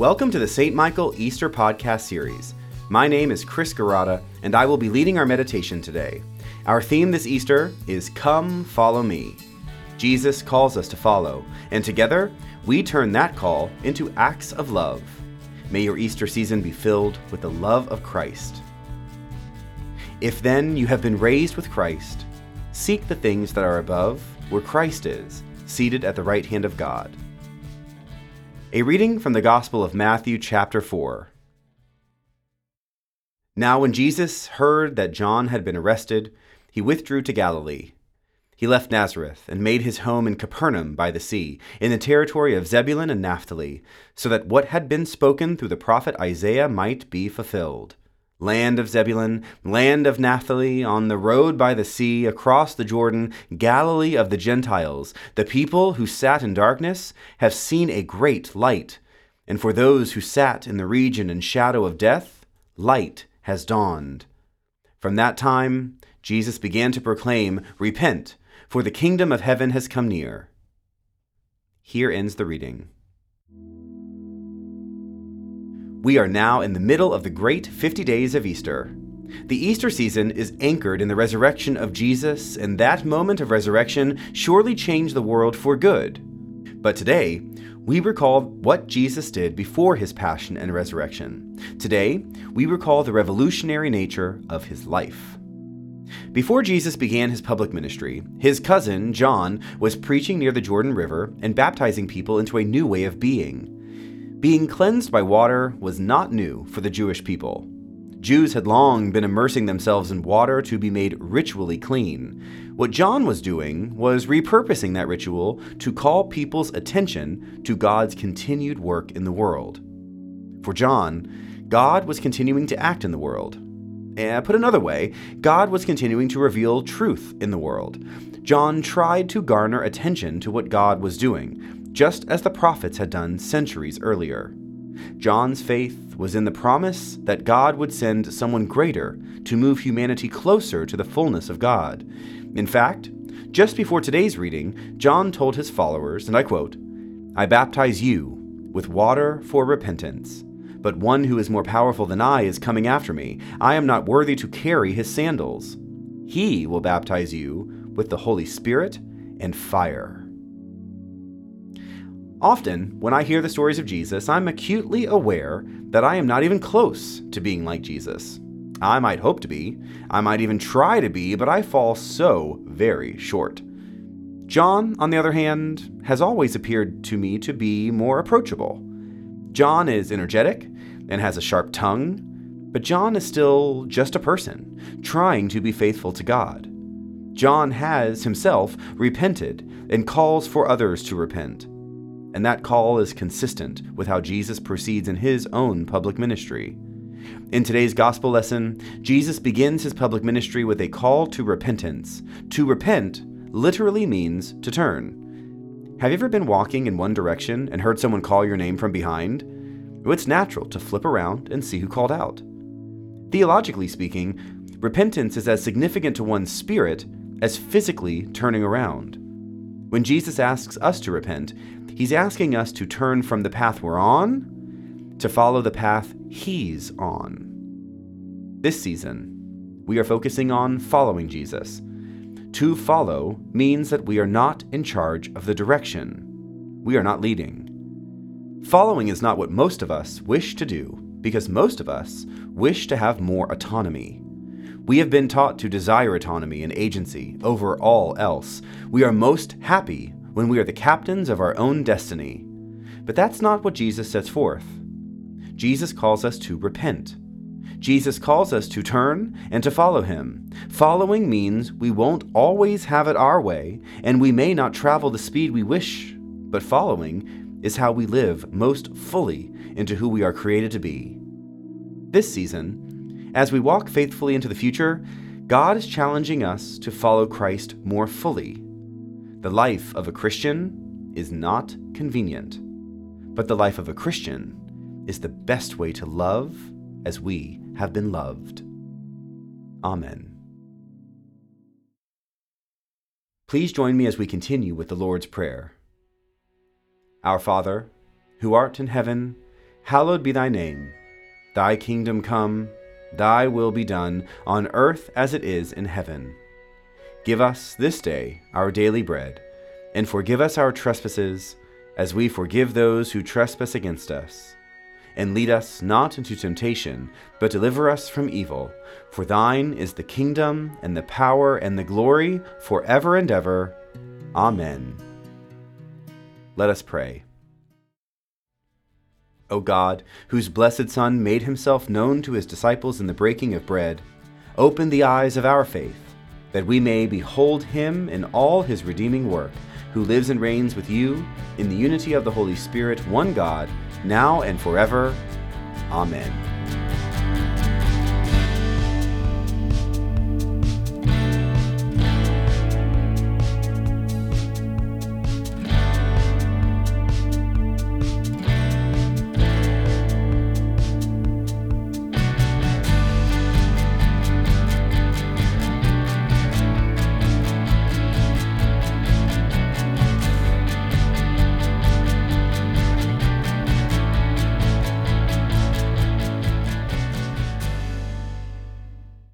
Welcome to the St. Michael Easter Podcast Series. My name is Chris Garada, and I will be leading our meditation today. Our theme this Easter is Come, Follow Me. Jesus calls us to follow, and together we turn that call into acts of love. May your Easter season be filled with the love of Christ. If then you have been raised with Christ, seek the things that are above, where Christ is, seated at the right hand of God. A reading from the Gospel of Matthew, chapter 4. Now, when Jesus heard that John had been arrested, he withdrew to Galilee. He left Nazareth and made his home in Capernaum by the sea, in the territory of Zebulun and Naphtali, so that what had been spoken through the prophet Isaiah might be fulfilled land of Zebulun, land of Naphtali, on the road by the sea, across the Jordan, Galilee of the Gentiles, the people who sat in darkness have seen a great light. And for those who sat in the region and shadow of death, light has dawned. From that time, Jesus began to proclaim, Repent, for the kingdom of heaven has come near. Here ends the reading. We are now in the middle of the great 50 days of Easter. The Easter season is anchored in the resurrection of Jesus, and that moment of resurrection surely changed the world for good. But today, we recall what Jesus did before his passion and resurrection. Today, we recall the revolutionary nature of his life. Before Jesus began his public ministry, his cousin, John, was preaching near the Jordan River and baptizing people into a new way of being. Being cleansed by water was not new for the Jewish people. Jews had long been immersing themselves in water to be made ritually clean. What John was doing was repurposing that ritual to call people's attention to God's continued work in the world. For John, God was continuing to act in the world. And put another way, God was continuing to reveal truth in the world. John tried to garner attention to what God was doing, just as the prophets had done centuries earlier. John's faith was in the promise that God would send someone greater to move humanity closer to the fullness of God. In fact, just before today's reading, John told his followers, and I quote, I baptize you with water for repentance. But one who is more powerful than I is coming after me. I am not worthy to carry his sandals. He will baptize you with the Holy Spirit and fire. Often, when I hear the stories of Jesus, I'm acutely aware that I am not even close to being like Jesus. I might hope to be, I might even try to be, but I fall so very short. John, on the other hand, has always appeared to me to be more approachable. John is energetic and has a sharp tongue, but John is still just a person, trying to be faithful to God. John has himself repented and calls for others to repent and that call is consistent with how Jesus proceeds in his own public ministry. In today's gospel lesson, Jesus begins his public ministry with a call to repentance. To repent literally means to turn. Have you ever been walking in one direction and heard someone call your name from behind? It's natural to flip around and see who called out. Theologically speaking, repentance is as significant to one's spirit as physically turning around. When Jesus asks us to repent, he's asking us to turn from the path we're on to follow the path he's on. This season, we are focusing on following Jesus. To follow means that we are not in charge of the direction. We are not leading. Following is not what most of us wish to do, because most of us wish to have more autonomy. We have been taught to desire autonomy and agency over all else. We are most happy when we are the captains of our own destiny. But that's not what Jesus sets forth. Jesus calls us to repent. Jesus calls us to turn and to follow him. Following means we won't always have it our way, and we may not travel the speed we wish, but following is how we live most fully into who we are created to be. This season, as we walk faithfully into the future, God is challenging us to follow Christ more fully. The life of a Christian is not convenient, but the life of a Christian is the best way to love as we have been loved. Amen. Please join me as we continue with the Lord's Prayer. Our Father, who art in heaven, hallowed be thy name. Thy kingdom come, thy will be done, on earth as it is in heaven. Give us this day our daily bread, and forgive us our trespasses, as we forgive those who trespass against us. And lead us not into temptation, but deliver us from evil. For thine is the kingdom, and the power, and the glory, for ever and ever. Amen. Let us pray. O God, whose blessed Son made himself known to his disciples in the breaking of bread, open the eyes of our faith, that we may behold him in all his redeeming work, who lives and reigns with you in the unity of the Holy Spirit, one God, now and forever. Amen.